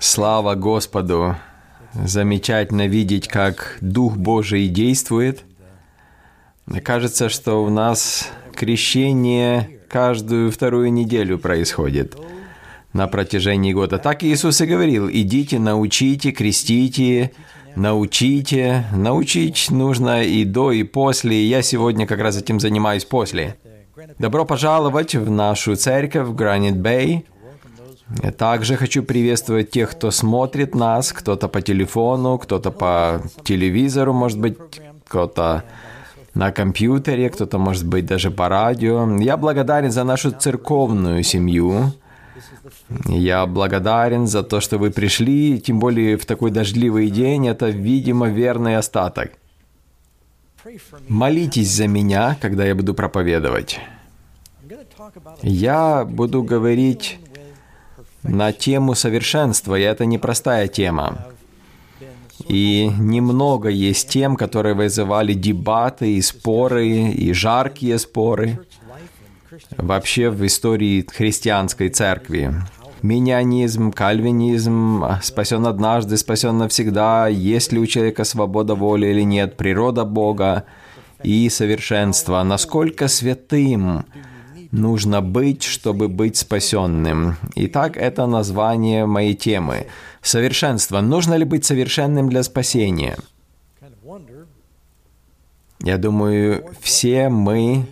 Слава Господу! Замечательно видеть, как Дух Божий действует. Мне кажется, что у нас крещение каждую вторую неделю происходит на протяжении года. Так Иисус и говорил, идите, научите, крестите, научите. Научить нужно и до, и после. Я сегодня как раз этим занимаюсь после. Добро пожаловать в нашу церковь в Гранит Бэй. Я также хочу приветствовать тех, кто смотрит нас, кто-то по телефону, кто-то по телевизору, может быть, кто-то на компьютере, кто-то, может быть, даже по радио. Я благодарен за нашу церковную семью. Я благодарен за то, что вы пришли, тем более в такой дождливый день. Это, видимо, верный остаток. Молитесь за меня, когда я буду проповедовать. Я буду говорить на тему совершенства, и это непростая тема. И немного есть тем, которые вызывали дебаты и споры, и жаркие споры вообще в истории христианской церкви. Минианизм, кальвинизм, спасен однажды, спасен навсегда, есть ли у человека свобода воли или нет, природа Бога и совершенство. Насколько святым нужно быть, чтобы быть спасенным. Итак, это название моей темы. Совершенство. Нужно ли быть совершенным для спасения? Я думаю, все мы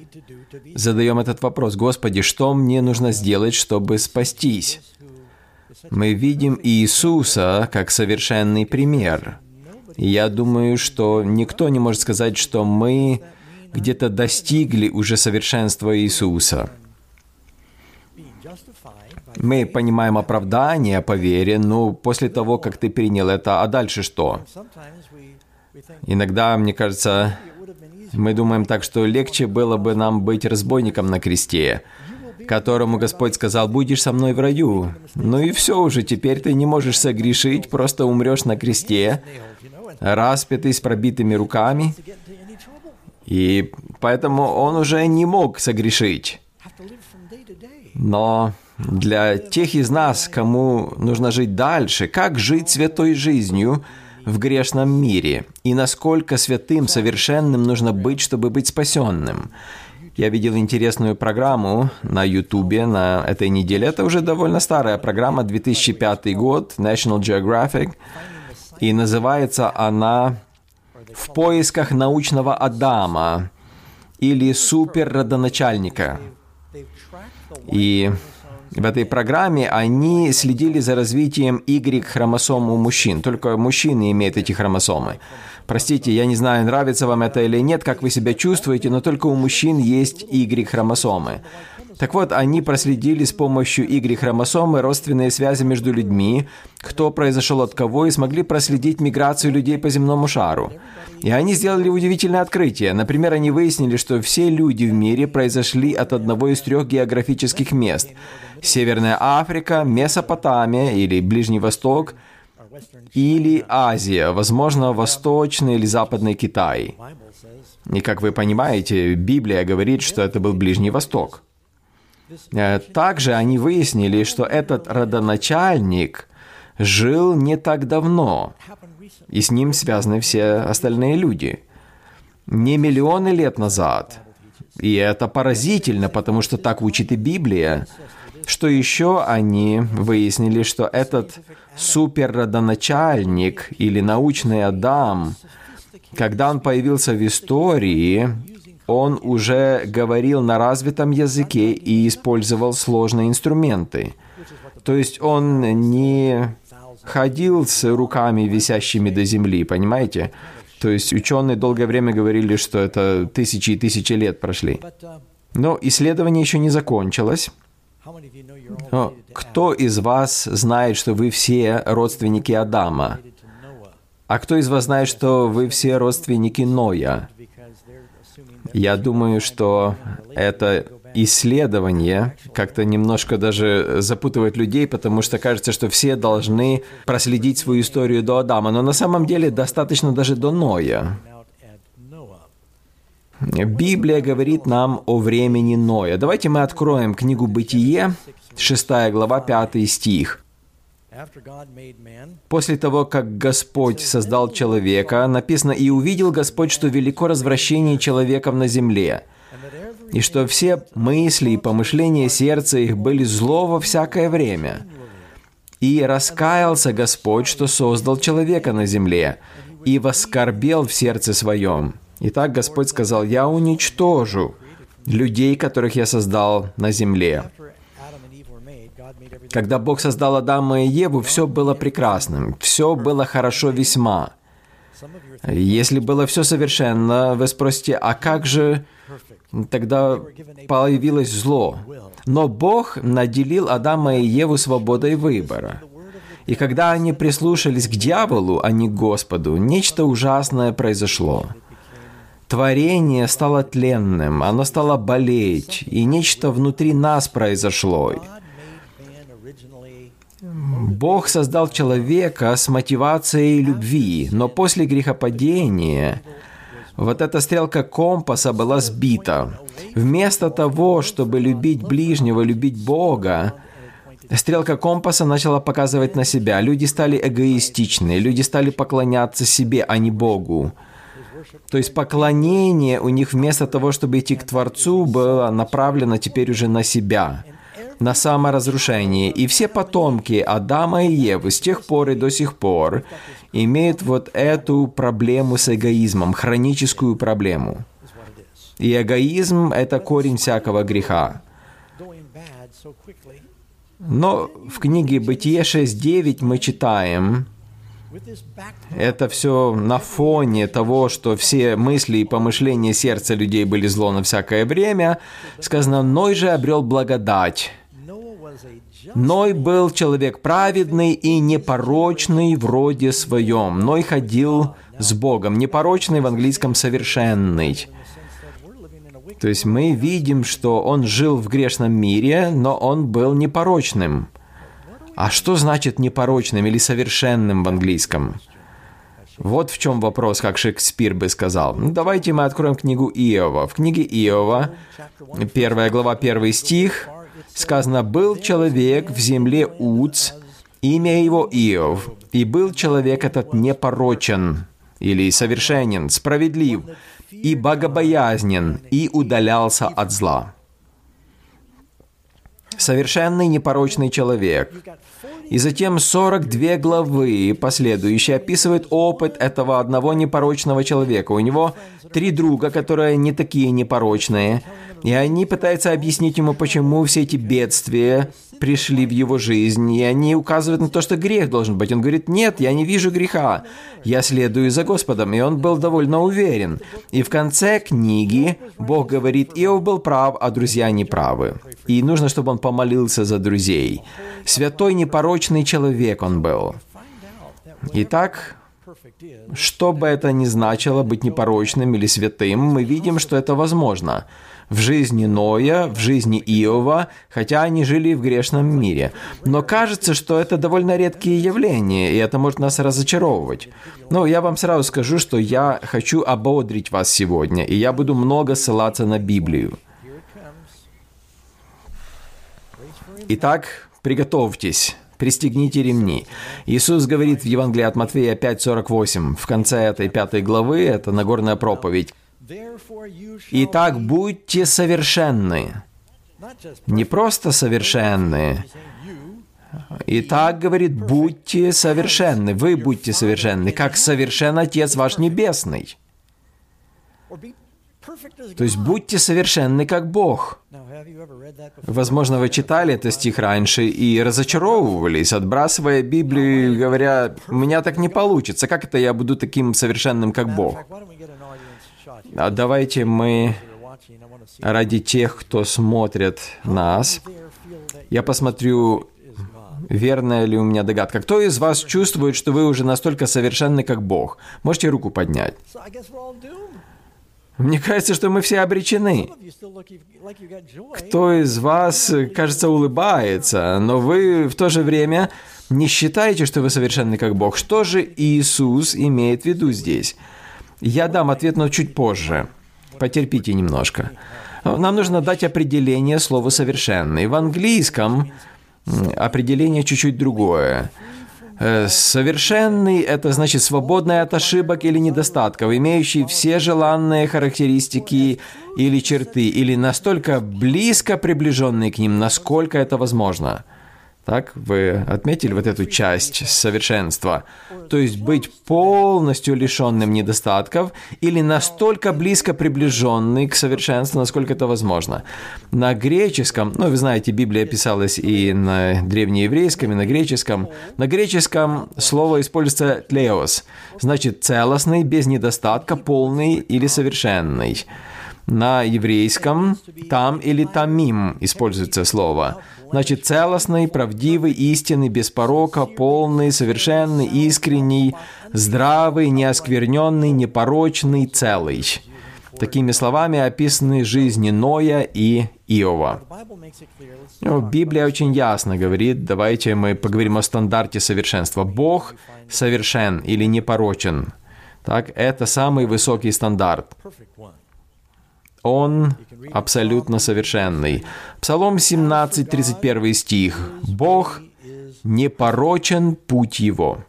задаем этот вопрос. Господи, что мне нужно сделать, чтобы спастись? Мы видим Иисуса как совершенный пример. И я думаю, что никто не может сказать, что мы где-то достигли уже совершенства Иисуса. Мы понимаем оправдание по вере, но после того, как ты принял это, а дальше что? Иногда, мне кажется, мы думаем так, что легче было бы нам быть разбойником на кресте, которому Господь сказал, «Будешь со мной в раю». Ну и все уже, теперь ты не можешь согрешить, просто умрешь на кресте, распятый с пробитыми руками. И поэтому он уже не мог согрешить. Но для тех из нас, кому нужно жить дальше, как жить святой жизнью в грешном мире, и насколько святым, совершенным нужно быть, чтобы быть спасенным. Я видел интересную программу на Ютубе на этой неделе. Это уже довольно старая программа, 2005 год, National Geographic. И называется она в поисках научного Адама или суперродоначальника. И в этой программе они следили за развитием Y-хромосом у мужчин. Только мужчины имеют эти хромосомы. Простите, я не знаю, нравится вам это или нет, как вы себя чувствуете, но только у мужчин есть Y-хромосомы. Так вот, они проследили с помощью Y-хромосомы родственные связи между людьми, кто произошел от кого, и смогли проследить миграцию людей по земному шару. И они сделали удивительное открытие. Например, они выяснили, что все люди в мире произошли от одного из трех географических мест. Северная Африка, Месопотамия или Ближний Восток, или Азия, возможно, Восточный или Западный Китай. И как вы понимаете, Библия говорит, что это был Ближний Восток. Э, также они выяснили, что этот родоначальник жил не так давно, и с ним связаны все остальные люди. Не миллионы лет назад. И это поразительно, потому что так учит и Библия. Что еще они выяснили, что этот суперродоначальник или научный Адам, когда он появился в истории, он уже говорил на развитом языке и использовал сложные инструменты. То есть он не ходил с руками, висящими до земли, понимаете? То есть ученые долгое время говорили, что это тысячи и тысячи лет прошли. Но исследование еще не закончилось. Кто из вас знает, что вы все родственники Адама? А кто из вас знает, что вы все родственники Ноя? Я думаю, что это исследование как-то немножко даже запутывает людей, потому что кажется, что все должны проследить свою историю до Адама, но на самом деле достаточно даже до Ноя. Библия говорит нам о времени Ноя. Давайте мы откроем книгу «Бытие», 6 глава, 5 стих. После того, как Господь создал человека, написано, «И увидел Господь, что велико развращение человеков на земле, и что все мысли и помышления сердца их были зло во всякое время. И раскаялся Господь, что создал человека на земле, и воскорбел в сердце своем. Итак, Господь сказал, «Я уничтожу людей, которых я создал на земле». Когда Бог создал Адама и Еву, все было прекрасным, все было хорошо весьма. Если было все совершенно, вы спросите, а как же тогда появилось зло? Но Бог наделил Адама и Еву свободой выбора. И когда они прислушались к дьяволу, а не к Господу, нечто ужасное произошло. Творение стало тленным, оно стало болеть, и нечто внутри нас произошло. Бог создал человека с мотивацией любви, но после грехопадения вот эта стрелка компаса была сбита. Вместо того, чтобы любить ближнего, любить Бога, стрелка компаса начала показывать на себя. Люди стали эгоистичны, люди стали поклоняться себе, а не Богу. То есть поклонение у них вместо того, чтобы идти к Творцу, было направлено теперь уже на себя – на саморазрушение. И все потомки Адама и Евы с тех пор и до сих пор имеют вот эту проблему с эгоизмом, хроническую проблему. И эгоизм – это корень всякого греха. Но в книге «Бытие 6.9» мы читаем, это все на фоне того, что все мысли и помышления сердца людей были зло на всякое время. Сказано, «Ной же обрел благодать, Ной был человек праведный и непорочный в роде своем. Ной ходил с Богом. Непорочный в английском совершенный. То есть мы видим, что он жил в грешном мире, но он был непорочным. А что значит непорочным или совершенным в английском? Вот в чем вопрос, как Шекспир бы сказал. Ну, давайте мы откроем книгу Иова. В книге Иова, первая глава, первый стих, сказано, «Был человек в земле Уц, имя его Иов, и был человек этот непорочен» или совершенен, справедлив и богобоязнен, и удалялся от зла. Совершенный непорочный человек. И затем 42 главы последующие описывают опыт этого одного непорочного человека. У него три друга, которые не такие непорочные, и они пытаются объяснить ему, почему все эти бедствия пришли в его жизнь, и они указывают на то, что грех должен быть. Он говорит, нет, я не вижу греха, я следую за Господом, и он был довольно уверен. И в конце книги Бог говорит, Иов был прав, а друзья не правы. И нужно, чтобы он помолился за друзей. Святой непорочный человек он был. Итак, что бы это ни значило быть непорочным или святым, мы видим, что это возможно в жизни Ноя, в жизни Иова, хотя они жили в грешном мире. Но кажется, что это довольно редкие явления, и это может нас разочаровывать. Но я вам сразу скажу, что я хочу ободрить вас сегодня, и я буду много ссылаться на Библию. Итак, приготовьтесь. Пристегните ремни. Иисус говорит в Евангелии от Матфея 5.48, в конце этой пятой главы, это Нагорная проповедь. Итак, будьте совершенны. Не просто совершенны. Итак, говорит, будьте совершенны. Вы будьте совершенны, как совершен Отец ваш Небесный. То есть будьте совершенны, как Бог. Возможно, вы читали этот стих раньше и разочаровывались, отбрасывая Библию, говоря, у меня так не получится, как это я буду таким совершенным, как Бог? А давайте мы ради тех, кто смотрит нас, я посмотрю, верная ли у меня догадка. Кто из вас чувствует, что вы уже настолько совершенны, как Бог? Можете руку поднять. Мне кажется, что мы все обречены. Кто из вас, кажется, улыбается, но вы в то же время не считаете, что вы совершенны как Бог. Что же Иисус имеет в виду здесь? Я дам ответ, но чуть позже. Потерпите немножко. Нам нужно дать определение слову «совершенный». В английском определение чуть-чуть другое. Э, совершенный – это значит свободный от ошибок или недостатков, имеющий все желанные характеристики или черты, или настолько близко приближенный к ним, насколько это возможно – так, вы отметили вот эту часть совершенства. То есть быть полностью лишенным недостатков или настолько близко приближенный к совершенству, насколько это возможно. На греческом, ну, вы знаете, Библия писалась и на древнееврейском, и на греческом. На греческом слово используется «тлеос», значит целостный, без недостатка, полный или совершенный. На еврейском «там» или «тамим» используется слово – Значит, целостный, правдивый, истинный, без порока, полный, совершенный, искренний, здравый, неоскверненный, непорочный, целый. Такими словами описаны жизни Ноя и Иова. Ну, Библия очень ясно говорит, давайте мы поговорим о стандарте совершенства. Бог совершен или непорочен. Так, это самый высокий стандарт. Он абсолютно совершенный. Псалом 17, 31 стих. «Бог непорочен путь его».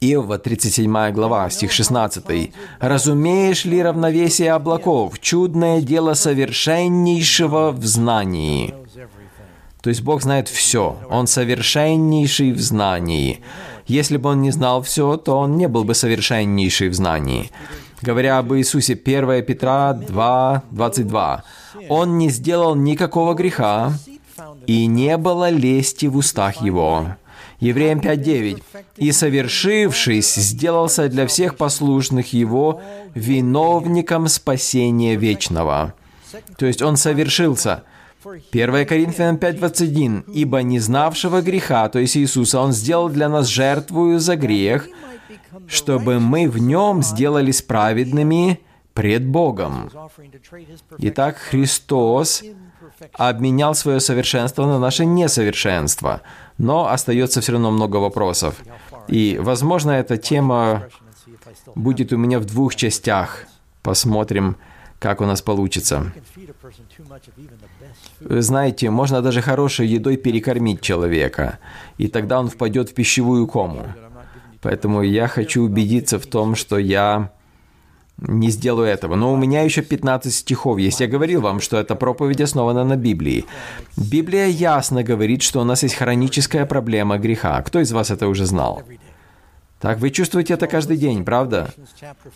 Иова, 37 глава, стих 16. «Разумеешь ли равновесие облаков, чудное дело совершеннейшего в знании?» То есть Бог знает все. Он совершеннейший в знании. Если бы он не знал все, то он не был бы совершеннейший в знании. Говоря об Иисусе, 1 Петра 2, 22. «Он не сделал никакого греха, и не было лести в устах его». Евреям 5.9. «И совершившись, сделался для всех послушных его виновником спасения вечного». То есть он совершился. 1 Коринфянам 5.21. «Ибо не знавшего греха, то есть Иисуса, Он сделал для нас жертвую за грех, чтобы мы в нем сделались праведными пред Богом. Итак, Христос обменял свое совершенство на наше несовершенство, но остается все равно много вопросов. И, возможно, эта тема будет у меня в двух частях. Посмотрим, как у нас получится. Вы знаете, можно даже хорошей едой перекормить человека, и тогда он впадет в пищевую кому. Поэтому я хочу убедиться в том, что я не сделаю этого. Но у меня еще 15 стихов есть. Я говорил вам, что эта проповедь основана на Библии. Библия ясно говорит, что у нас есть хроническая проблема греха. Кто из вас это уже знал? Так, вы чувствуете это каждый день, правда?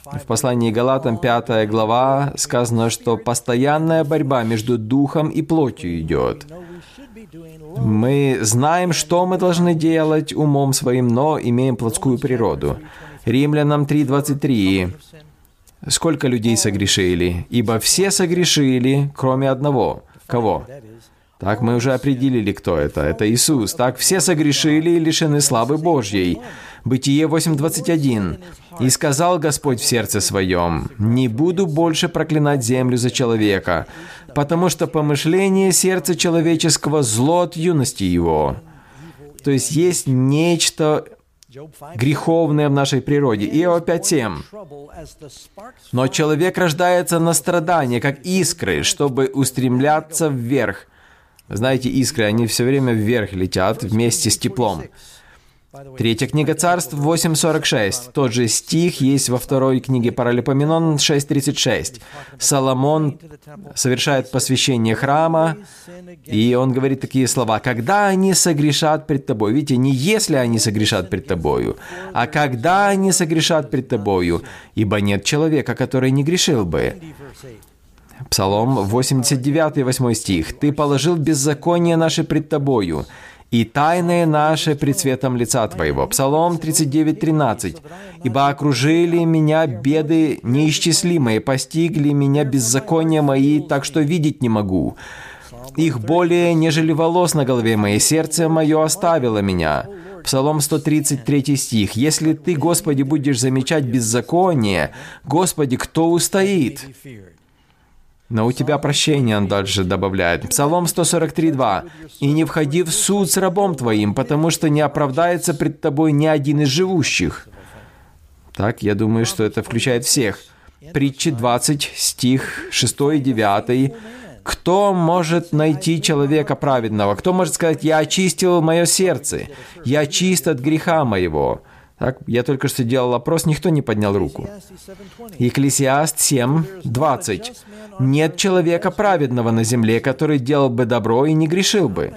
В послании Галатам 5 глава сказано, что постоянная борьба между духом и плотью идет. Мы знаем, что мы должны делать умом своим, но имеем плотскую природу. Римлянам 3.23. Сколько людей согрешили? Ибо все согрешили, кроме одного. Кого? Так мы уже определили, кто это. Это Иисус. Так все согрешили и лишены славы Божьей. Бытие 8.21. «И сказал Господь в сердце своем, «Не буду больше проклинать землю за человека, потому что помышление сердца человеческого зло от юности его». То есть есть нечто греховное в нашей природе. Иова 5.7. «Но человек рождается на страдания, как искры, чтобы устремляться вверх». Знаете, искры, они все время вверх летят вместе с теплом. Третья книга царств 8.46. Тот же стих есть во второй книге Паралипоменон 6.36. Соломон совершает посвящение храма, и он говорит такие слова. «Когда они согрешат пред тобой». Видите, не если они согрешат пред тобою, а когда они согрешат пред тобою, ибо нет человека, который не грешил бы. Псалом 89, 8 стих. «Ты положил беззаконие наше пред тобою, и тайное наше пред светом лица Твоего». Псалом 39, 13. «Ибо окружили меня беды неисчислимые, постигли меня беззакония мои, так что видеть не могу. Их более, нежели волос на голове моей, сердце мое оставило меня». Псалом 133 стих. «Если Ты, Господи, будешь замечать беззаконие, Господи, кто устоит?» Но у тебя прощение, он дальше добавляет. Псалом 143.2. «И не входи в суд с рабом твоим, потому что не оправдается пред тобой ни один из живущих». Так, я думаю, что это включает всех. притчи 20, стих 6 и 9. Кто может найти человека праведного? Кто может сказать, я очистил мое сердце, я чист от греха моего? Так, я только что делал опрос, никто не поднял руку. Екклесиаст 7, 20. «Нет человека праведного на земле, который делал бы добро и не грешил бы».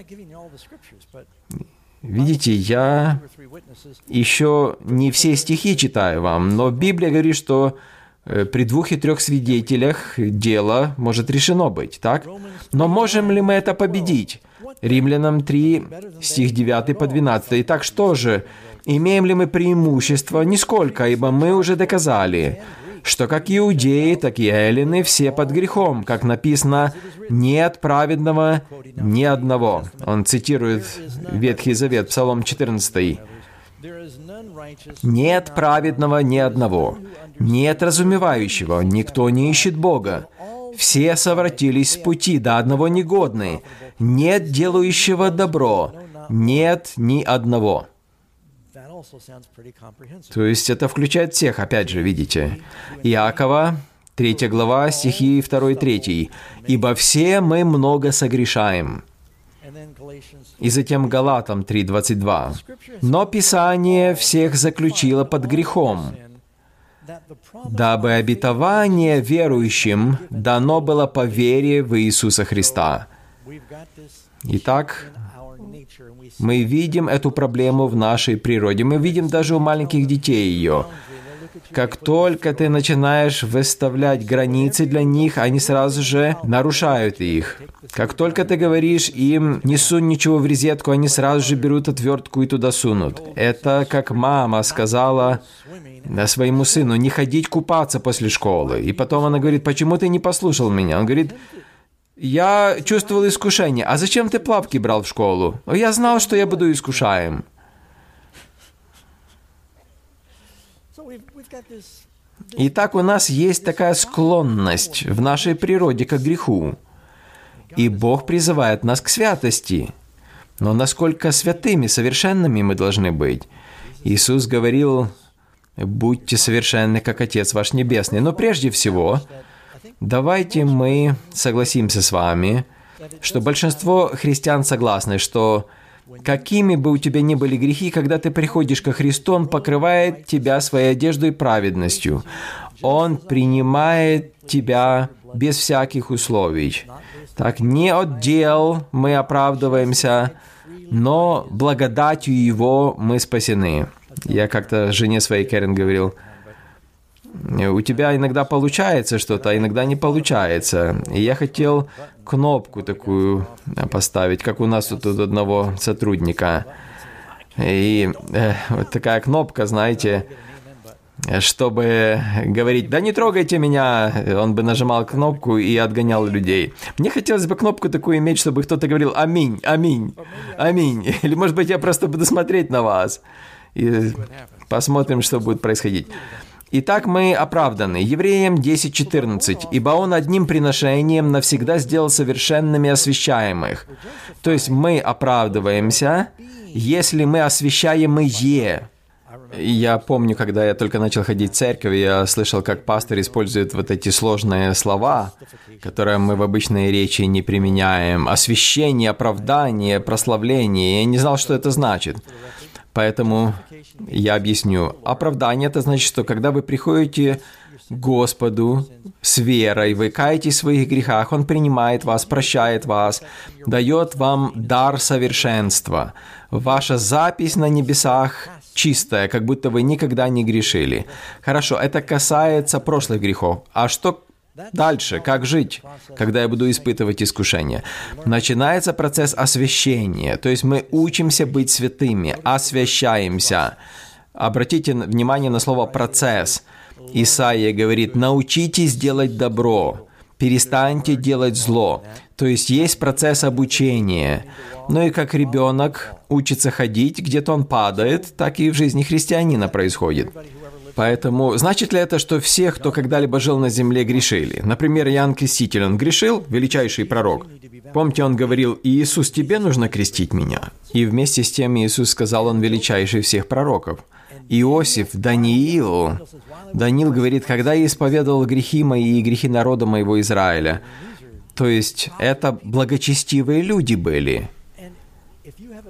Видите, я еще не все стихи читаю вам, но Библия говорит, что э, при двух и трех свидетелях дело может решено быть, так? Но можем ли мы это победить? Римлянам 3, стих 9 по 12. Итак, что же? Имеем ли мы преимущество? Нисколько, ибо мы уже доказали, что как иудеи, так и эллины все под грехом, как написано, нет праведного ни одного. Он цитирует Ветхий Завет, Псалом 14. Нет праведного ни одного, нет разумевающего, никто не ищет Бога. Все совратились с пути, до одного негодны. Нет делающего добро, нет ни одного. То есть это включает всех, опять же, видите. Иакова, 3 глава, стихи 2 и 3. «Ибо все мы много согрешаем». И затем Галатам 3.22. «Но Писание всех заключило под грехом, дабы обетование верующим дано было по вере в Иисуса Христа». Итак, мы видим эту проблему в нашей природе. Мы видим даже у маленьких детей ее. Как только ты начинаешь выставлять границы для них, они сразу же нарушают их. Как только ты говоришь им «не сунь ничего в резетку», они сразу же берут отвертку и туда сунут. Это как мама сказала своему сыну «не ходить купаться после школы». И потом она говорит «почему ты не послушал меня?» Он говорит я чувствовал искушение. А зачем ты плавки брал в школу? Я знал, что я буду искушаем. Итак, у нас есть такая склонность в нашей природе к греху. И Бог призывает нас к святости. Но насколько святыми, совершенными мы должны быть? Иисус говорил, «Будьте совершенны, как Отец ваш Небесный». Но прежде всего, Давайте мы согласимся с вами, что большинство христиан согласны, что какими бы у тебя ни были грехи, когда ты приходишь ко Христу, Он покрывает тебя своей одеждой праведностью. Он принимает тебя без всяких условий. Так, не от дел мы оправдываемся, но благодатью Его мы спасены. Я как-то жене своей Кэрен говорил – у тебя иногда получается что-то, а иногда не получается. И я хотел кнопку такую поставить, как у нас тут одного сотрудника. И э, вот такая кнопка, знаете, чтобы говорить, да не трогайте меня, он бы нажимал кнопку и отгонял людей. Мне хотелось бы кнопку такую иметь, чтобы кто-то говорил «Аминь, аминь, аминь». Или, может быть, я просто буду смотреть на вас и посмотрим, что будет происходить. Итак, мы оправданы. Евреям 10.14. «Ибо Он одним приношением навсегда сделал совершенными освящаемых». То есть мы оправдываемся, если мы освящаемые. Я помню, когда я только начал ходить в церковь, я слышал, как пастор использует вот эти сложные слова, которые мы в обычной речи не применяем. Освящение, оправдание, прославление. Я не знал, что это значит. Поэтому я объясню. Оправдание – это значит, что когда вы приходите к Господу с верой, вы каетесь в своих грехах, Он принимает вас, прощает вас, дает вам дар совершенства. Ваша запись на небесах чистая, как будто вы никогда не грешили. Хорошо, это касается прошлых грехов. А что Дальше, как жить, когда я буду испытывать искушение? Начинается процесс освящения, то есть мы учимся быть святыми, освящаемся. Обратите внимание на слово «процесс». Исаия говорит, научитесь делать добро, перестаньте делать зло. То есть есть процесс обучения. Ну и как ребенок учится ходить, где-то он падает, так и в жизни христианина происходит. Поэтому значит ли это, что все, кто когда-либо жил на земле, грешили? Например, Иоанн Креститель, он грешил, величайший пророк. Помните, он говорил, «Иисус, тебе нужно крестить меня». И вместе с тем Иисус сказал, он величайший всех пророков. Иосиф Даниилу, Даниил говорит, когда я исповедовал грехи мои и грехи народа моего Израиля. То есть это благочестивые люди были.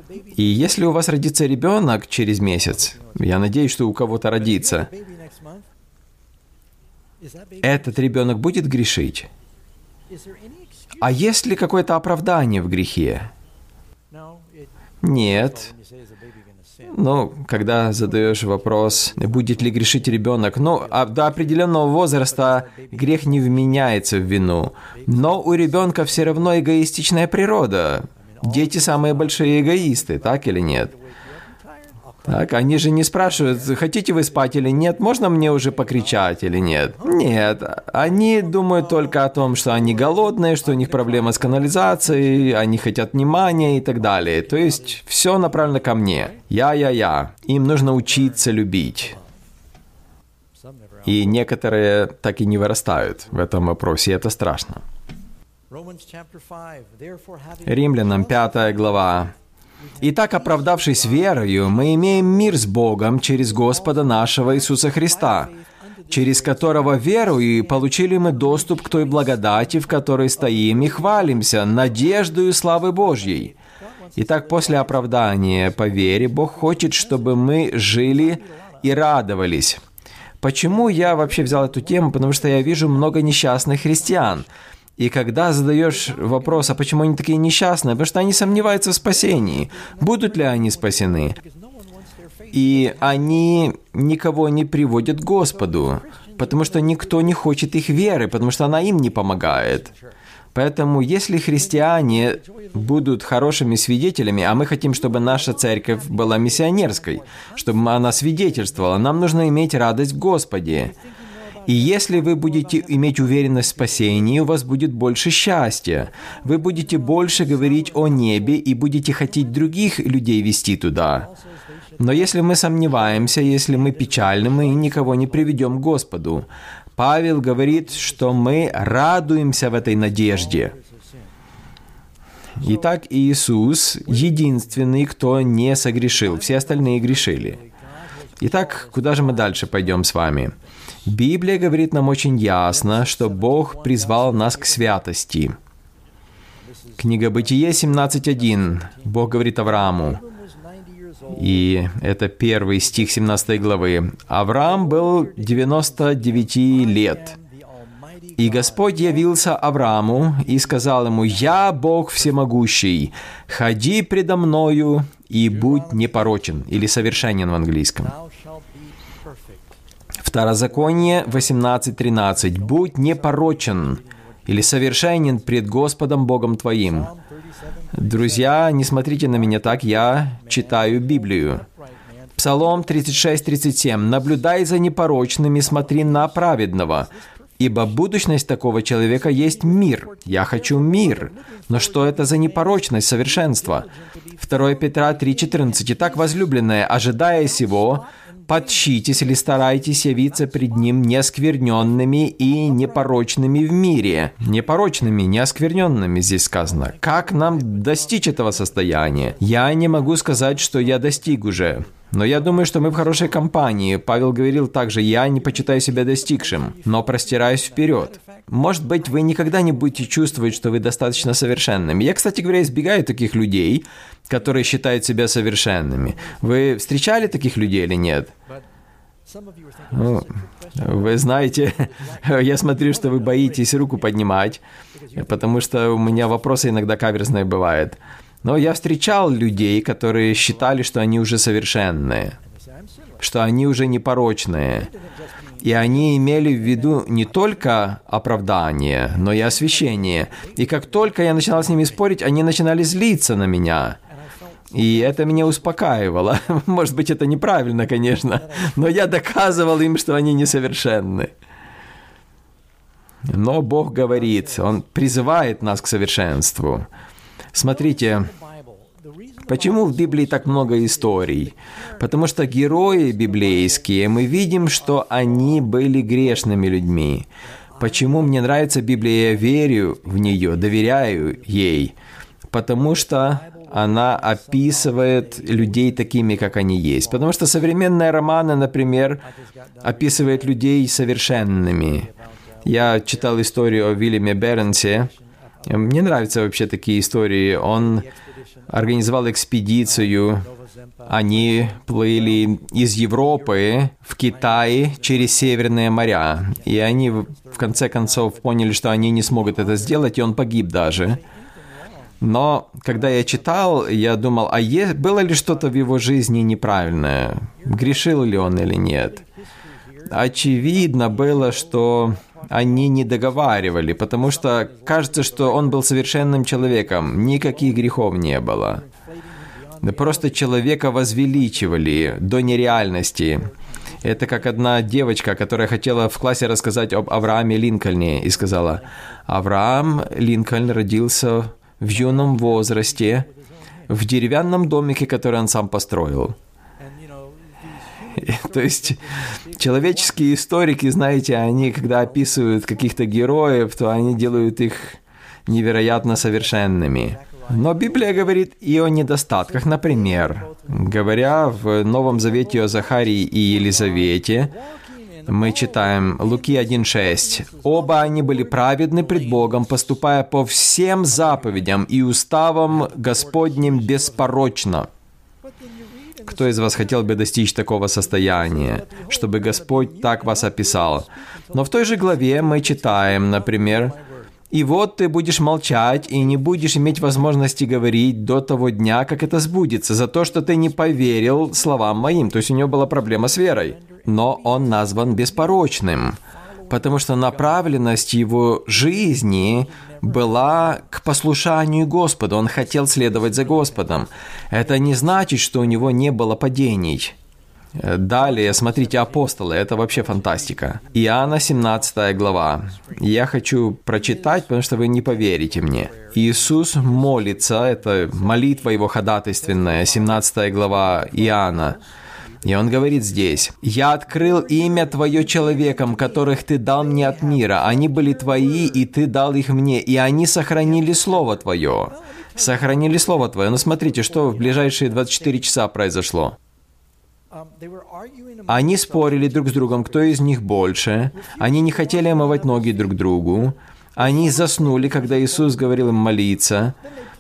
И если у вас родится ребенок через месяц, я надеюсь, что у кого-то родится, этот ребенок будет грешить? А есть ли какое-то оправдание в грехе? Нет. Ну, когда задаешь вопрос, будет ли грешить ребенок, ну, а до определенного возраста грех не вменяется в вину. Но у ребенка все равно эгоистичная природа. Дети самые большие эгоисты, так или нет? Так, они же не спрашивают, хотите вы спать или нет, можно мне уже покричать или нет. Нет, они думают только о том, что они голодные, что у них проблема с канализацией, они хотят внимания и так далее. То есть все направлено ко мне. Я-я-я. Им нужно учиться любить. И некоторые так и не вырастают в этом вопросе, и это страшно. Римлянам 5 глава. Итак, оправдавшись верою, мы имеем мир с Богом через Господа нашего Иисуса Христа, через которого верою получили мы доступ к той благодати, в которой стоим и хвалимся, надеждою славы Божьей. Итак, после оправдания по вере Бог хочет, чтобы мы жили и радовались. Почему я вообще взял эту тему? Потому что я вижу много несчастных христиан – и когда задаешь вопрос, а почему они такие несчастные, потому что они сомневаются в спасении, будут ли они спасены. И они никого не приводят к Господу, потому что никто не хочет их веры, потому что она им не помогает. Поэтому если христиане будут хорошими свидетелями, а мы хотим, чтобы наша церковь была миссионерской, чтобы она свидетельствовала, нам нужно иметь радость в Господе. И если вы будете иметь уверенность в спасении, у вас будет больше счастья. Вы будете больше говорить о небе и будете хотеть других людей вести туда. Но если мы сомневаемся, если мы печальны, мы никого не приведем к Господу. Павел говорит, что мы радуемся в этой надежде. Итак, Иисус единственный, кто не согрешил. Все остальные грешили. Итак, куда же мы дальше пойдем с вами? Библия говорит нам очень ясно, что Бог призвал нас к святости. Книга Бытие 17.1. Бог говорит Аврааму, и это первый стих 17 главы. Авраам был 99 лет. И Господь явился Аврааму и сказал ему, «Я Бог всемогущий, ходи предо мною и будь непорочен», или совершенен в английском. Второзаконие 18.13. «Будь непорочен или совершенен пред Господом Богом твоим». Друзья, не смотрите на меня так, я читаю Библию. Псалом 36.37. «Наблюдай за непорочными, смотри на праведного, ибо будущность такого человека есть мир. Я хочу мир. Но что это за непорочность, совершенство?» 2 Петра 3.14. «Итак, возлюбленное, ожидая сего, подчитесь или старайтесь явиться пред Ним неоскверненными и непорочными в мире. Непорочными, неоскверненными здесь сказано. Как нам достичь этого состояния? Я не могу сказать, что я достиг уже. Но я думаю, что мы в хорошей компании. Павел говорил также, я не почитаю себя достигшим, но простираюсь вперед. Может быть, вы никогда не будете чувствовать, что вы достаточно совершенными. Я, кстати говоря, избегаю таких людей, которые считают себя совершенными. Вы встречали таких людей или нет? Ну, вы знаете, я смотрю, что вы боитесь руку поднимать, потому что у меня вопросы иногда каверзные бывают. Но я встречал людей, которые считали, что они уже совершенные, что они уже непорочные. И они имели в виду не только оправдание, но и освящение. И как только я начинал с ними спорить, они начинали злиться на меня. И это меня успокаивало. Может быть, это неправильно, конечно, но я доказывал им, что они несовершенны. Но Бог говорит, Он призывает нас к совершенству. Смотрите, Почему в Библии так много историй? Потому что герои библейские, мы видим, что они были грешными людьми. Почему мне нравится Библия, я верю в нее, доверяю ей? Потому что она описывает людей такими, как они есть. Потому что современные романы, например, описывают людей совершенными. Я читал историю о Вильяме Бернсе. Мне нравятся вообще такие истории. Он организовал экспедицию. Они плыли из Европы в Китай через Северные моря. И они в конце концов поняли, что они не смогут это сделать, и он погиб даже. Но когда я читал, я думал, а е- было ли что-то в его жизни неправильное? Грешил ли он или нет? Очевидно было, что они не договаривали, потому что кажется, что он был совершенным человеком, никаких грехов не было. Просто человека возвеличивали до нереальности. Это как одна девочка, которая хотела в классе рассказать об Аврааме Линкольне и сказала, Авраам Линкольн родился в юном возрасте в деревянном домике, который он сам построил. То есть человеческие историки, знаете, они, когда описывают каких-то героев, то они делают их невероятно совершенными. Но Библия говорит и о недостатках. Например, говоря в Новом Завете о Захарии и Елизавете, мы читаем Луки 1.6. «Оба они были праведны пред Богом, поступая по всем заповедям и уставам Господним беспорочно». Кто из вас хотел бы достичь такого состояния, чтобы Господь так вас описал? Но в той же главе мы читаем, например, «И вот ты будешь молчать и не будешь иметь возможности говорить до того дня, как это сбудется, за то, что ты не поверил словам моим». То есть у него была проблема с верой но он назван беспорочным, потому что направленность его жизни была к послушанию Господу. Он хотел следовать за Господом. Это не значит, что у него не было падений. Далее, смотрите, апостолы, это вообще фантастика. Иоанна 17 глава. Я хочу прочитать, потому что вы не поверите мне. Иисус молится, это молитва его ходатайственная, 17 глава Иоанна. И он говорит здесь, «Я открыл имя Твое человекам, которых Ты дал мне от мира. Они были Твои, и Ты дал их мне, и они сохранили Слово Твое». Сохранили Слово Твое. Но смотрите, что в ближайшие 24 часа произошло. Они спорили друг с другом, кто из них больше. Они не хотели омывать ноги друг другу. Они заснули, когда Иисус говорил им молиться.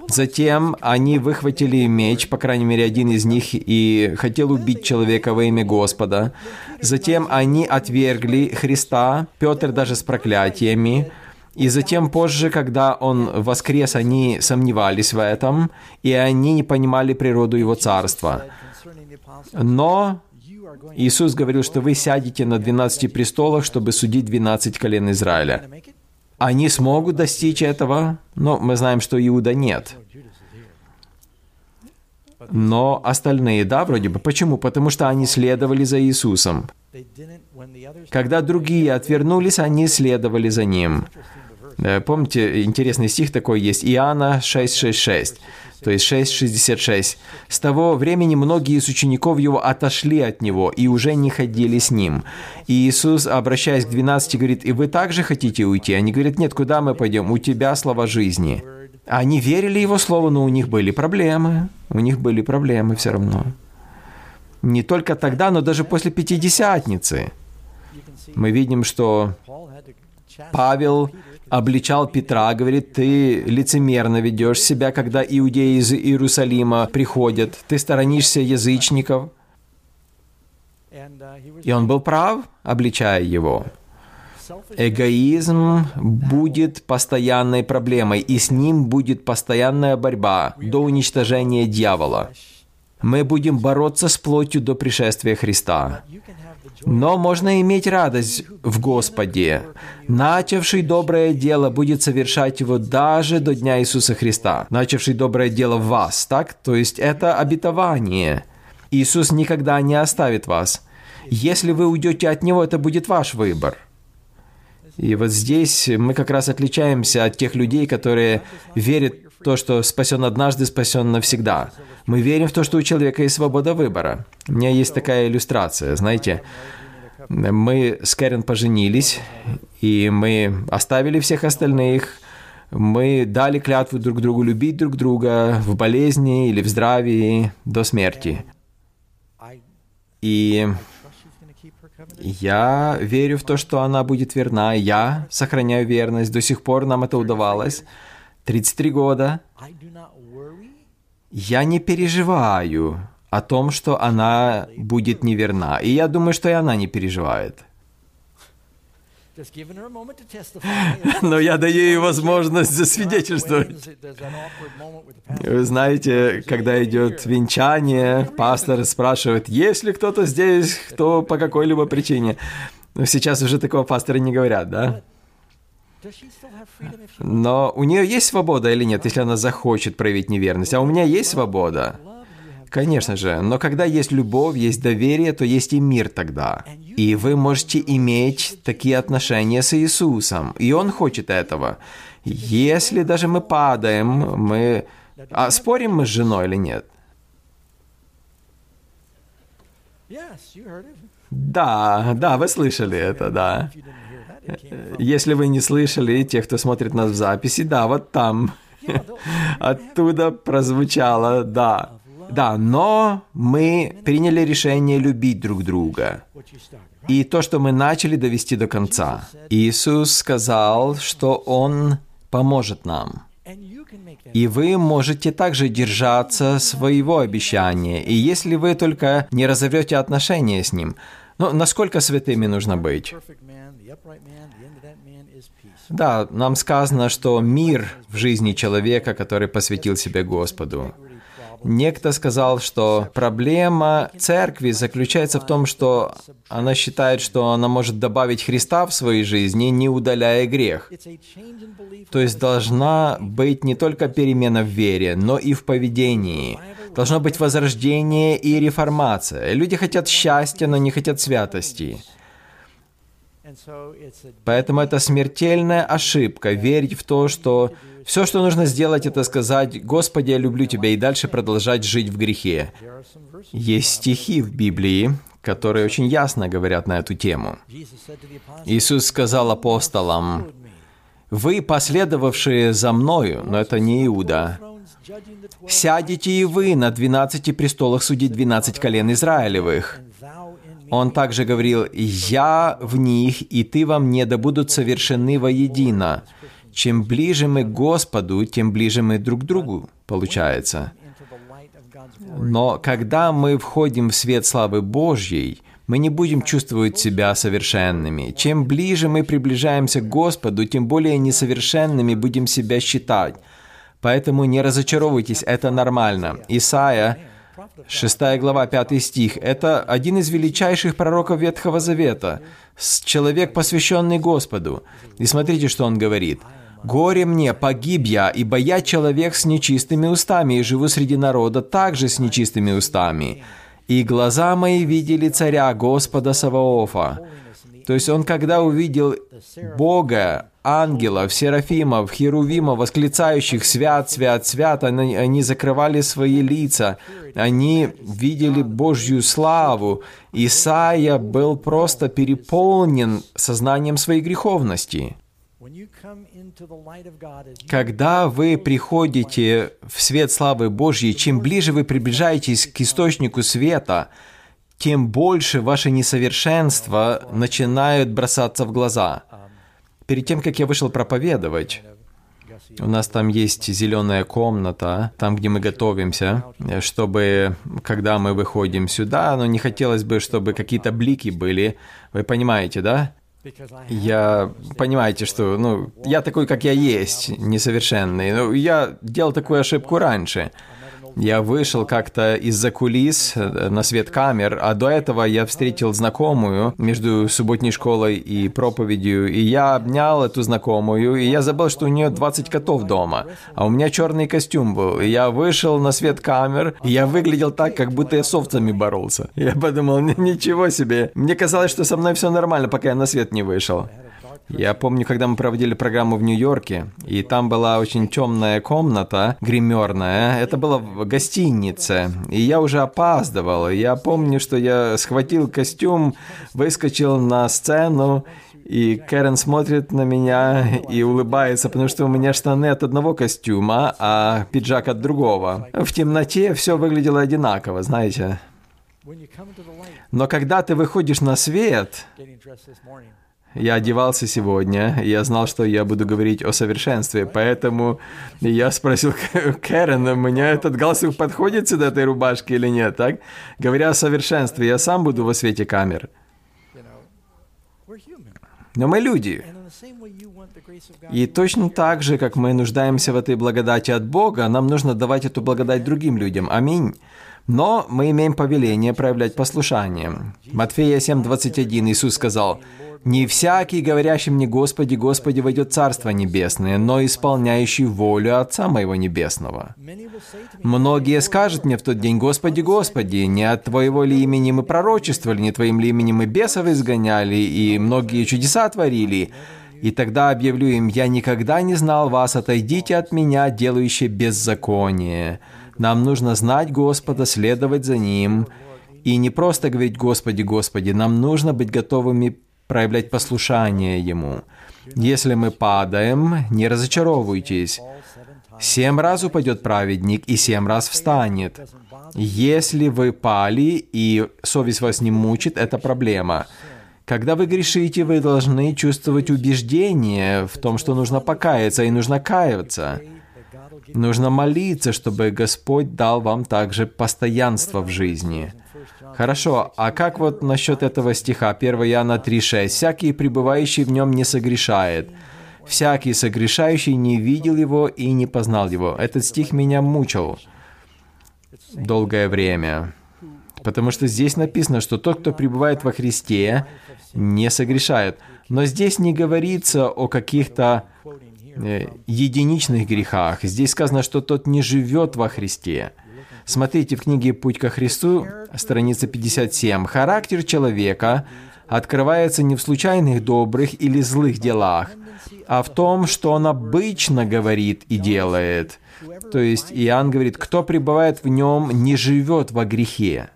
Затем они выхватили меч, по крайней мере, один из них, и хотел убить человека во имя Господа. Затем они отвергли Христа, Петр даже с проклятиями. И затем позже, когда он воскрес, они сомневались в этом, и они не понимали природу его царства. Но Иисус говорил, что вы сядете на 12 престолах, чтобы судить 12 колен Израиля. Они смогут достичь этого, но мы знаем, что Иуда нет. Но остальные, да, вроде бы. Почему? Потому что они следовали за Иисусом. Когда другие отвернулись, они следовали за Ним. Э, помните, интересный стих такой есть, Иоанна 6,6,6 то есть 6.66. С того времени многие из учеников его отошли от него и уже не ходили с ним. И Иисус, обращаясь к 12, говорит, «И вы также хотите уйти?» Они говорят, «Нет, куда мы пойдем? У тебя слова жизни». Они верили его слову, но у них были проблемы. У них были проблемы все равно. Не только тогда, но даже после Пятидесятницы. Мы видим, что Павел обличал Петра, говорит, ты лицемерно ведешь себя, когда иудеи из Иерусалима приходят, ты сторонишься язычников. И он был прав, обличая его. Эгоизм будет постоянной проблемой, и с ним будет постоянная борьба до уничтожения дьявола. Мы будем бороться с плотью до пришествия Христа. Но можно иметь радость в Господе. Начавший доброе дело будет совершать его даже до Дня Иисуса Христа. Начавший доброе дело в вас, так? То есть это обетование. Иисус никогда не оставит вас. Если вы уйдете от Него, это будет ваш выбор. И вот здесь мы как раз отличаемся от тех людей, которые верят то, что спасен однажды, спасен навсегда. Мы верим в то, что у человека есть свобода выбора. У меня есть такая иллюстрация, знаете, мы с Кэрен поженились, и мы оставили всех остальных, Мы дали клятву друг другу любить друг друга в болезни или в здравии до смерти. И я верю в то, что она будет верна. Я сохраняю верность. До сих пор нам это удавалось. 33 года. Я не переживаю о том, что она будет неверна. И я думаю, что и она не переживает. Но я даю ей возможность засвидетельствовать. Вы знаете, когда идет венчание, пастор спрашивает, есть ли кто-то здесь, кто по какой-либо причине. Но сейчас уже такого пастора не говорят, да? Но у нее есть свобода или нет, если она захочет проявить неверность? А у меня есть свобода. Конечно же, но когда есть любовь, есть доверие, то есть и мир тогда. И вы можете иметь такие отношения с Иисусом, и Он хочет этого. Если даже мы падаем, мы... А спорим мы с женой или нет? Да, да, вы слышали это, да. Если вы не слышали, те, кто смотрит нас в записи, да, вот там. Оттуда прозвучало, да. Да, но мы приняли решение любить друг друга. И то, что мы начали довести до конца. Иисус сказал, что Он поможет нам. И вы можете также держаться своего обещания. И если вы только не разовьете отношения с Ним, ну, насколько святыми нужно быть? Да, нам сказано, что мир в жизни человека, который посвятил себя Господу. Некто сказал, что проблема церкви заключается в том, что она считает, что она может добавить Христа в своей жизни, не удаляя грех. То есть должна быть не только перемена в вере, но и в поведении. Должно быть возрождение и реформация. Люди хотят счастья, но не хотят святости. Поэтому это смертельная ошибка верить в то, что все, что нужно сделать, это сказать, «Господи, я люблю Тебя», и дальше продолжать жить в грехе. Есть стихи в Библии, которые очень ясно говорят на эту тему. Иисус сказал апостолам, «Вы, последовавшие за Мною, но это не Иуда, сядете и вы на двенадцати престолах судить двенадцать колен Израилевых». Он также говорил, «Я в них, и ты во мне, да будут совершены воедино». Чем ближе мы к Господу, тем ближе мы друг к другу, получается. Но когда мы входим в свет славы Божьей, мы не будем чувствовать себя совершенными. Чем ближе мы приближаемся к Господу, тем более несовершенными будем себя считать. Поэтому не разочаровывайтесь, это нормально. Исайя 6 глава, 5 стих. Это один из величайших пророков Ветхого Завета. Человек, посвященный Господу. И смотрите, что он говорит. «Горе мне, погиб я, ибо я человек с нечистыми устами, и живу среди народа также с нечистыми устами. И глаза мои видели царя Господа Саваофа». То есть он, когда увидел Бога, ангелов, серафимов, херувимов, восклицающих «Свят, свят, свят», они, они закрывали свои лица, они видели Божью славу. Исаия был просто переполнен сознанием своей греховности. Когда вы приходите в свет славы Божьей, чем ближе вы приближаетесь к источнику света, тем больше ваши несовершенства начинают бросаться в глаза. Перед тем, как я вышел проповедовать, у нас там есть зеленая комната, там, где мы готовимся, чтобы, когда мы выходим сюда, но не хотелось бы, чтобы какие-то блики были. Вы понимаете, да? Я, понимаете, что, ну, я такой, как я есть, несовершенный. Ну, я делал такую ошибку раньше. Я вышел как-то из-за кулис э, на свет камер, а до этого я встретил знакомую между субботней школой и проповедью, и я обнял эту знакомую, и я забыл, что у нее 20 котов дома, а у меня черный костюм был. И я вышел на свет камер, и я выглядел так, как будто я с овцами боролся. Я подумал, ничего себе. Мне казалось, что со мной все нормально, пока я на свет не вышел. Я помню, когда мы проводили программу в Нью-Йорке, и там была очень темная комната, гримерная. Это было в гостинице, и я уже опаздывал. Я помню, что я схватил костюм, выскочил на сцену, И Кэрен смотрит на меня и улыбается, потому что у меня штаны от одного костюма, а пиджак от другого. В темноте все выглядело одинаково, знаете. Но когда ты выходишь на свет, я одевался сегодня, я знал, что я буду говорить о совершенстве, поэтому я спросил Кэрен, у меня этот галстук подходит сюда этой рубашке или нет, так? Говоря о совершенстве, я сам буду во свете камер. Но мы люди. И точно так же, как мы нуждаемся в этой благодати от Бога, нам нужно давать эту благодать другим людям. Аминь. Но мы имеем повеление проявлять послушание. Матфея 7:21 Иисус сказал, «Не всякий, говорящий мне, Господи, Господи, войдет Царство Небесное, но исполняющий волю Отца Моего Небесного». Многие скажут мне в тот день, «Господи, Господи, не от Твоего ли имени мы пророчествовали, не Твоим ли именем мы бесов изгоняли, и многие чудеса творили?» И тогда объявлю им, «Я никогда не знал вас, отойдите от меня, делающие беззаконие». Нам нужно знать Господа, следовать за Ним, и не просто говорить «Господи, Господи», нам нужно быть готовыми проявлять послушание Ему. Если мы падаем, не разочаровывайтесь. Семь раз упадет праведник и семь раз встанет. Если вы пали и совесть вас не мучит, это проблема. Когда вы грешите, вы должны чувствовать убеждение в том, что нужно покаяться и нужно каиваться. Нужно молиться, чтобы Господь дал вам также постоянство в жизни. Хорошо, а как вот насчет этого стиха 1 Иоанна 3,6? «Всякий, пребывающий в нем, не согрешает. Всякий согрешающий не видел его и не познал его». Этот стих меня мучил долгое время. Потому что здесь написано, что тот, кто пребывает во Христе, не согрешает. Но здесь не говорится о каких-то единичных грехах. Здесь сказано, что тот не живет во Христе. Смотрите в книге «Путь ко Христу», страница 57. Характер человека открывается не в случайных добрых или злых делах, а в том, что он обычно говорит и делает – то есть Иоанн говорит, кто пребывает в нем, не живет во грехе.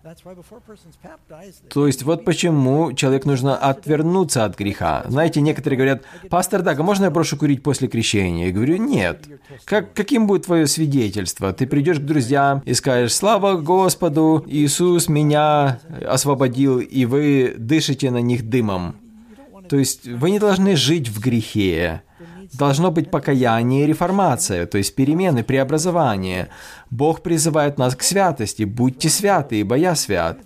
То есть вот почему человек нужно отвернуться от греха. Знаете, некоторые говорят, пастор Даг, а можно я брошу курить после крещения? Я говорю, нет. Как, каким будет твое свидетельство? Ты придешь к друзьям и скажешь, слава Господу, Иисус меня освободил, и вы дышите на них дымом. То есть вы не должны жить в грехе. Должно быть покаяние и реформация, то есть перемены, преобразование. Бог призывает нас к святости. Будьте святы, ибо я свят.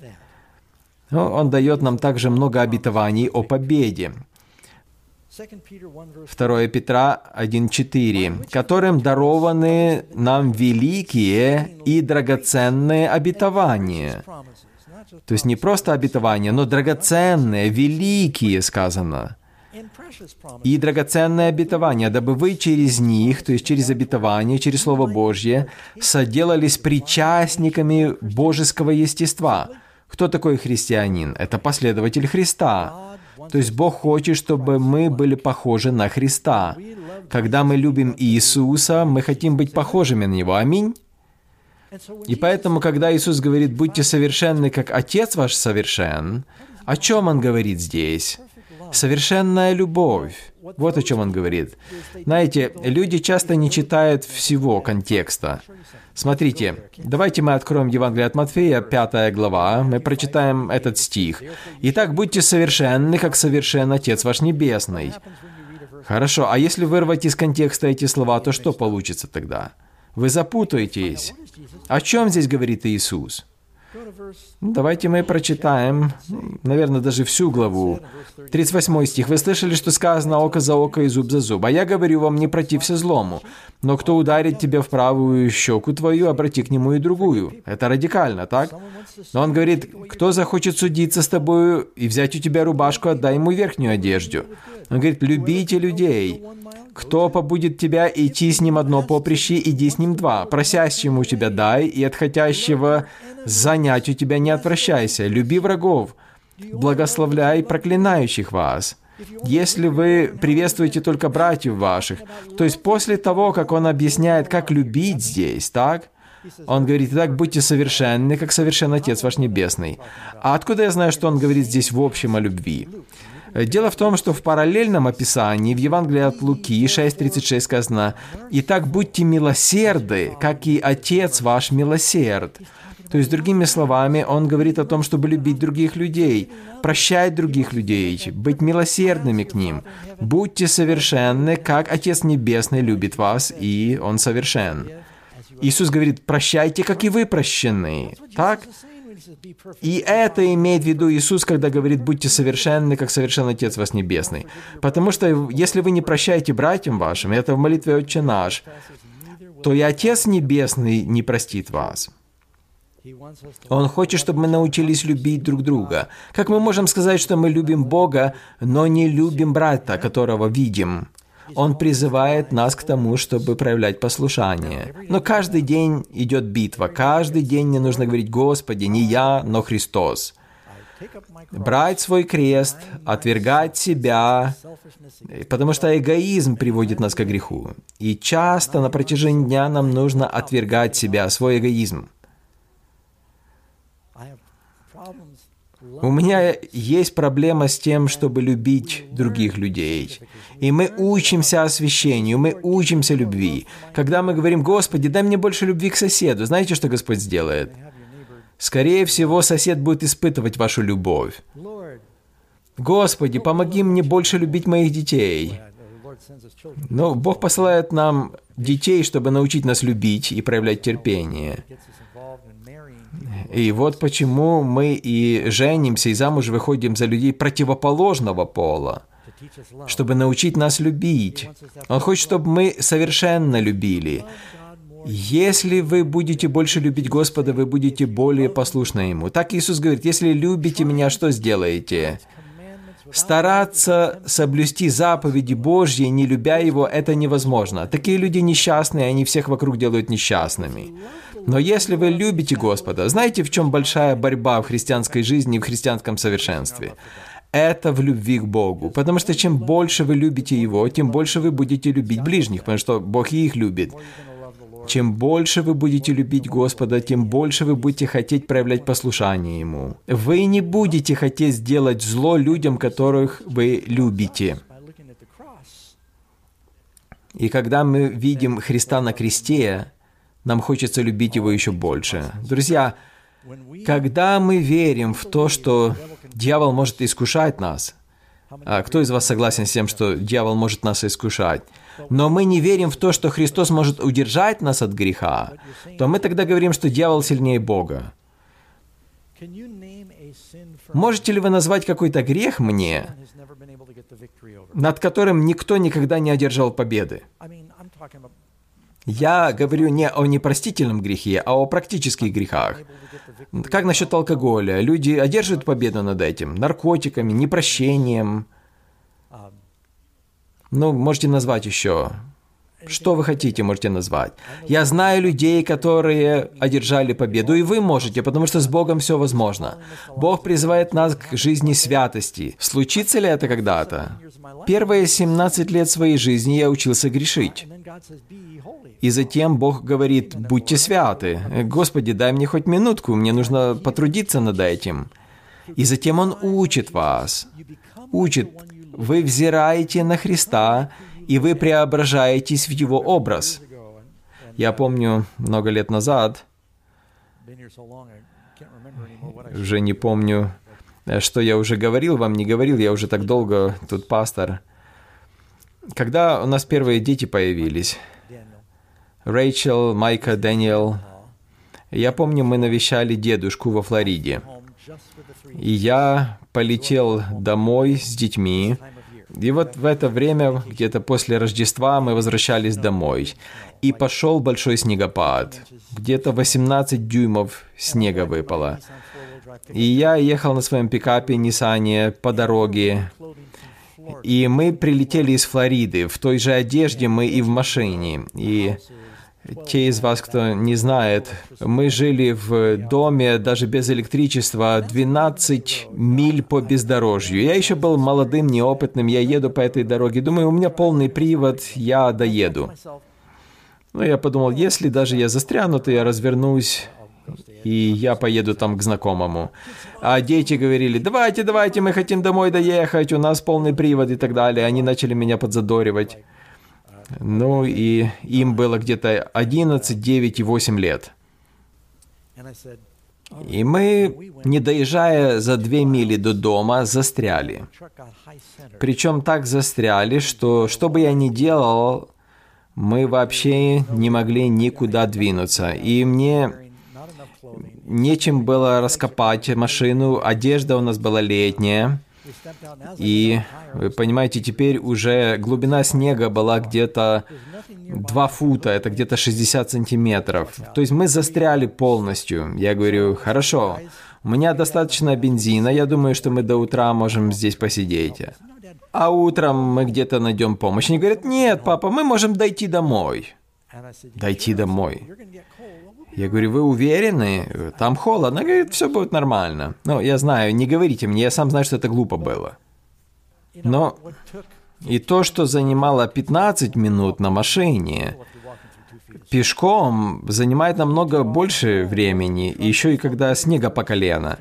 Но Он дает нам также много обетований о победе. 2 Петра 1.4, которым дарованы нам великие и драгоценные обетования. То есть не просто обетования, но драгоценные, великие сказано и драгоценное обетование, дабы вы через них, то есть через обетование, через Слово Божье, соделались причастниками божеского естества. Кто такой христианин? Это последователь Христа. То есть Бог хочет, чтобы мы были похожи на Христа. Когда мы любим Иисуса, мы хотим быть похожими на Него. Аминь. И поэтому, когда Иисус говорит, будьте совершенны, как Отец ваш совершен, о чем Он говорит здесь? Совершенная любовь. Вот о чем он говорит. Знаете, люди часто не читают всего контекста. Смотрите, давайте мы откроем Евангелие от Матфея, 5 глава, мы прочитаем этот стих. «Итак, будьте совершенны, как совершен Отец ваш Небесный». Хорошо, а если вырвать из контекста эти слова, то что получится тогда? Вы запутаетесь. О чем здесь говорит Иисус? Давайте мы прочитаем, наверное, даже всю главу. 38 стих. «Вы слышали, что сказано око за око и зуб за зуб? А я говорю вам, не протився злому. Но кто ударит тебя в правую щеку твою, обрати к нему и другую». Это радикально, так? Но он говорит, кто захочет судиться с тобою и взять у тебя рубашку, отдай ему верхнюю одежду. Он говорит, любите людей. Кто побудет тебя идти с ним одно поприще, иди с ним два. Просящему тебя дай, и от хотящего занять у тебя не отвращайся. Люби врагов, благословляй проклинающих вас. Если вы приветствуете только братьев ваших, то есть после того, как он объясняет, как любить здесь, так? Он говорит, итак, будьте совершенны, как совершен Отец ваш Небесный. А откуда я знаю, что он говорит здесь в общем о любви? Дело в том, что в параллельном описании в Евангелии от Луки 6.36 сказано «Итак, будьте милосерды, как и Отец ваш милосерд». То есть, другими словами, он говорит о том, чтобы любить других людей, прощать других людей, быть милосердными к ним. Будьте совершенны, как Отец Небесный любит вас, и Он совершен. Иисус говорит, прощайте, как и вы прощены. Так? И это имеет в виду Иисус, когда говорит, будьте совершенны, как совершен Отец вас Небесный. Потому что если вы не прощаете братьям вашим, это в молитве «Отче наш», то и Отец Небесный не простит вас. Он хочет, чтобы мы научились любить друг друга. Как мы можем сказать, что мы любим Бога, но не любим брата, которого видим? Он призывает нас к тому, чтобы проявлять послушание. Но каждый день идет битва. Каждый день мне нужно говорить, Господи, не я, но Христос. Брать свой крест, отвергать себя, потому что эгоизм приводит нас к греху. И часто на протяжении дня нам нужно отвергать себя, свой эгоизм. У меня есть проблема с тем, чтобы любить других людей. И мы учимся освящению, мы учимся любви. Когда мы говорим, Господи, дай мне больше любви к соседу, знаете, что Господь сделает? Скорее всего, сосед будет испытывать вашу любовь. Господи, помоги мне больше любить моих детей. Но Бог посылает нам детей, чтобы научить нас любить и проявлять терпение. И вот почему мы и женимся, и замуж выходим за людей противоположного пола, чтобы научить нас любить. Он хочет, чтобы мы совершенно любили. Если вы будете больше любить Господа, вы будете более послушны Ему. Так Иисус говорит, если любите Меня, что сделаете? Стараться соблюсти заповеди Божьи, не любя Его, это невозможно. Такие люди несчастные, они всех вокруг делают несчастными. Но если вы любите Господа, знаете, в чем большая борьба в христианской жизни и в христианском совершенстве? Это в любви к Богу. Потому что чем больше вы любите Его, тем больше вы будете любить ближних, потому что Бог и их любит. Чем больше вы будете любить Господа, тем больше вы будете хотеть проявлять послушание Ему. Вы не будете хотеть сделать зло людям, которых вы любите. И когда мы видим Христа на кресте, нам хочется любить Его еще больше. Друзья, когда мы верим в то, что дьявол может искушать нас, а кто из вас согласен с тем, что дьявол может нас искушать? Но мы не верим в то, что Христос может удержать нас от греха, то мы тогда говорим, что дьявол сильнее Бога. Можете ли вы назвать какой-то грех мне, над которым никто никогда не одержал победы? Я говорю не о непростительном грехе, а о практических грехах. Как насчет алкоголя? Люди одерживают победу над этим, наркотиками, непрощением. Ну, можете назвать еще. Что вы хотите, можете назвать. Я знаю людей, которые одержали победу, и вы можете, потому что с Богом все возможно. Бог призывает нас к жизни святости. Случится ли это когда-то? Первые 17 лет своей жизни я учился грешить. И затем Бог говорит, будьте святы. Господи, дай мне хоть минутку, мне нужно потрудиться над этим. И затем Он учит вас. Учит. Вы взираете на Христа, и вы преображаетесь в Его образ. Я помню много лет назад, уже не помню, что я уже говорил вам, не говорил, я уже так долго тут пастор. Когда у нас первые дети появились, Рэйчел, Майка, Дэниел. Я помню, мы навещали дедушку во Флориде. И я полетел домой с детьми. И вот в это время, где-то после Рождества, мы возвращались домой. И пошел большой снегопад. Где-то 18 дюймов снега выпало. И я ехал на своем пикапе Ниссане по дороге. И мы прилетели из Флориды. В той же одежде мы и в машине. И те из вас, кто не знает, мы жили в доме даже без электричества 12 миль по бездорожью. Я еще был молодым, неопытным, я еду по этой дороге, думаю, у меня полный привод, я доеду. Но я подумал, если даже я застряну, то я развернусь и я поеду там к знакомому. А дети говорили, давайте, давайте, мы хотим домой доехать, у нас полный привод и так далее. Они начали меня подзадоривать. Ну и им было где-то 11, 9 и 8 лет. И мы, не доезжая за две мили до дома, застряли. Причем так застряли, что что бы я ни делал, мы вообще не могли никуда двинуться. И мне нечем было раскопать машину, одежда у нас была летняя. И, вы понимаете, теперь уже глубина снега была где-то 2 фута, это где-то 60 сантиметров. То есть мы застряли полностью. Я говорю, хорошо, у меня достаточно бензина, я думаю, что мы до утра можем здесь посидеть. А утром мы где-то найдем помощь. Они говорят, нет, папа, мы можем дойти домой. Дойти домой. Я говорю, вы уверены? Там холодно. Она говорит, все будет нормально. Ну, я знаю, не говорите мне, я сам знаю, что это глупо было. Но и то, что занимало 15 минут на машине, пешком занимает намного больше времени, еще и когда снега по колено.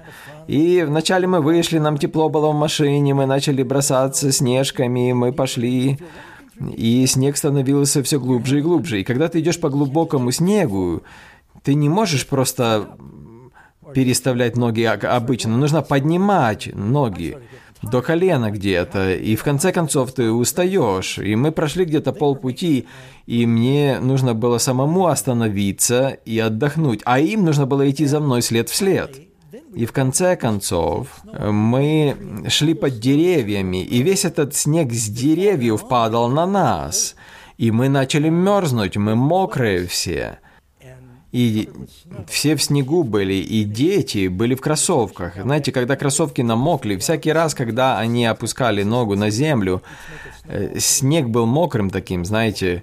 И вначале мы вышли, нам тепло было в машине, мы начали бросаться снежками, мы пошли, и снег становился все глубже и глубже. И когда ты идешь по глубокому снегу, ты не можешь просто переставлять ноги обычно. Нужно поднимать ноги до колена где-то, и в конце концов ты устаешь. И мы прошли где-то полпути, и мне нужно было самому остановиться и отдохнуть, а им нужно было идти за мной след в след. И в конце концов мы шли под деревьями, и весь этот снег с деревьев падал на нас. И мы начали мерзнуть, мы мокрые все. И все в снегу были, и дети были в кроссовках. Знаете, когда кроссовки намокли, всякий раз, когда они опускали ногу на землю, э, снег был мокрым таким, знаете.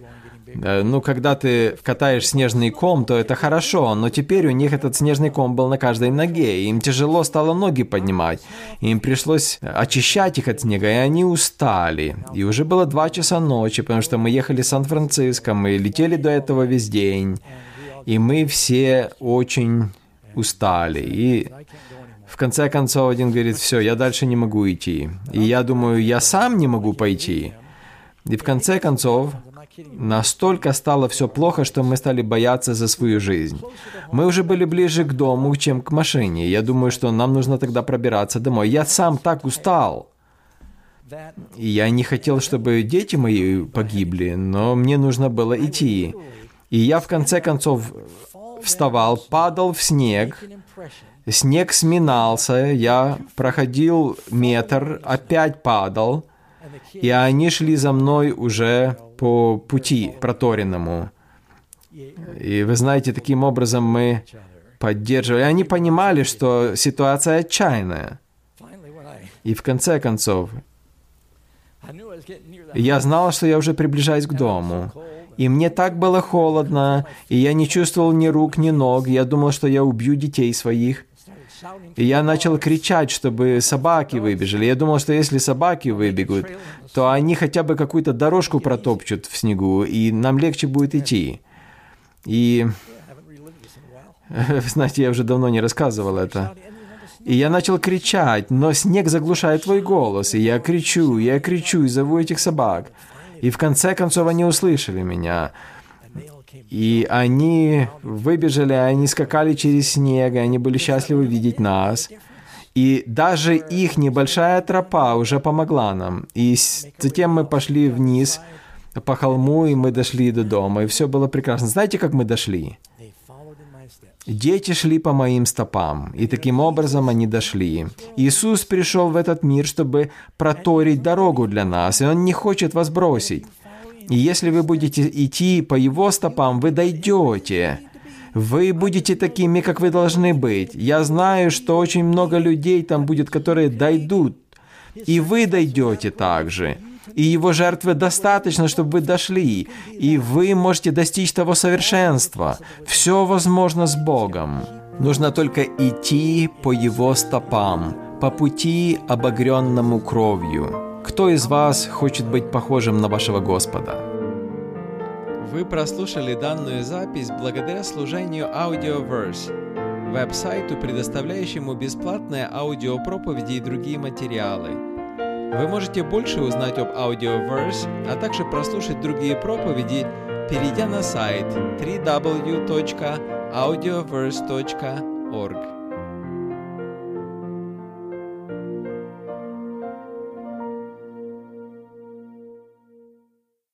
Э, ну, когда ты катаешь снежный ком, то это хорошо, но теперь у них этот снежный ком был на каждой ноге, и им тяжело стало ноги поднимать. Им пришлось очищать их от снега, и они устали. И уже было два часа ночи, потому что мы ехали в Сан-Франциско, мы летели до этого весь день. И мы все очень устали. И в конце концов один говорит, все, я дальше не могу идти. И я думаю, я сам не могу пойти. И в конце концов, настолько стало все плохо, что мы стали бояться за свою жизнь. Мы уже были ближе к дому, чем к машине. Я думаю, что нам нужно тогда пробираться домой. Я сам так устал. И я не хотел, чтобы дети мои погибли, но мне нужно было идти. И я в конце концов вставал, падал в снег, снег сминался, я проходил метр, опять падал, и они шли за мной уже по пути проторенному. И вы знаете, таким образом мы поддерживали. Они понимали, что ситуация отчаянная. И в конце концов, я знал, что я уже приближаюсь к дому. И мне так было холодно, и я не чувствовал ни рук, ни ног. Я думал, что я убью детей своих. И я начал кричать, чтобы собаки выбежали. Я думал, что если собаки выбегут, то они хотя бы какую-то дорожку протопчут в снегу, и нам легче будет идти. И... Знаете, я уже давно не рассказывал это. И я начал кричать, но снег заглушает твой голос. И я кричу, я кричу и зову этих собак. И в конце концов они услышали меня. И они выбежали, они скакали через снег, и они были счастливы видеть нас. И даже их небольшая тропа уже помогла нам. И затем мы пошли вниз по холму, и мы дошли до дома, и все было прекрасно. Знаете, как мы дошли? Дети шли по моим стопам, и таким образом они дошли. Иисус пришел в этот мир, чтобы проторить дорогу для нас, и Он не хочет вас бросить. И если вы будете идти по Его стопам, вы дойдете. Вы будете такими, как вы должны быть. Я знаю, что очень много людей там будет, которые дойдут. И вы дойдете также и его жертвы достаточно, чтобы вы дошли, и вы можете достичь того совершенства. Все возможно с Богом. Нужно только идти по его стопам, по пути, обогренному кровью. Кто из вас хочет быть похожим на вашего Господа? Вы прослушали данную запись благодаря служению Audioverse. веб-сайту, предоставляющему бесплатные аудиопроповеди и другие материалы. Вы можете больше узнать об Audioverse, а также прослушать другие проповеди, перейдя на сайт www.audioverse.org.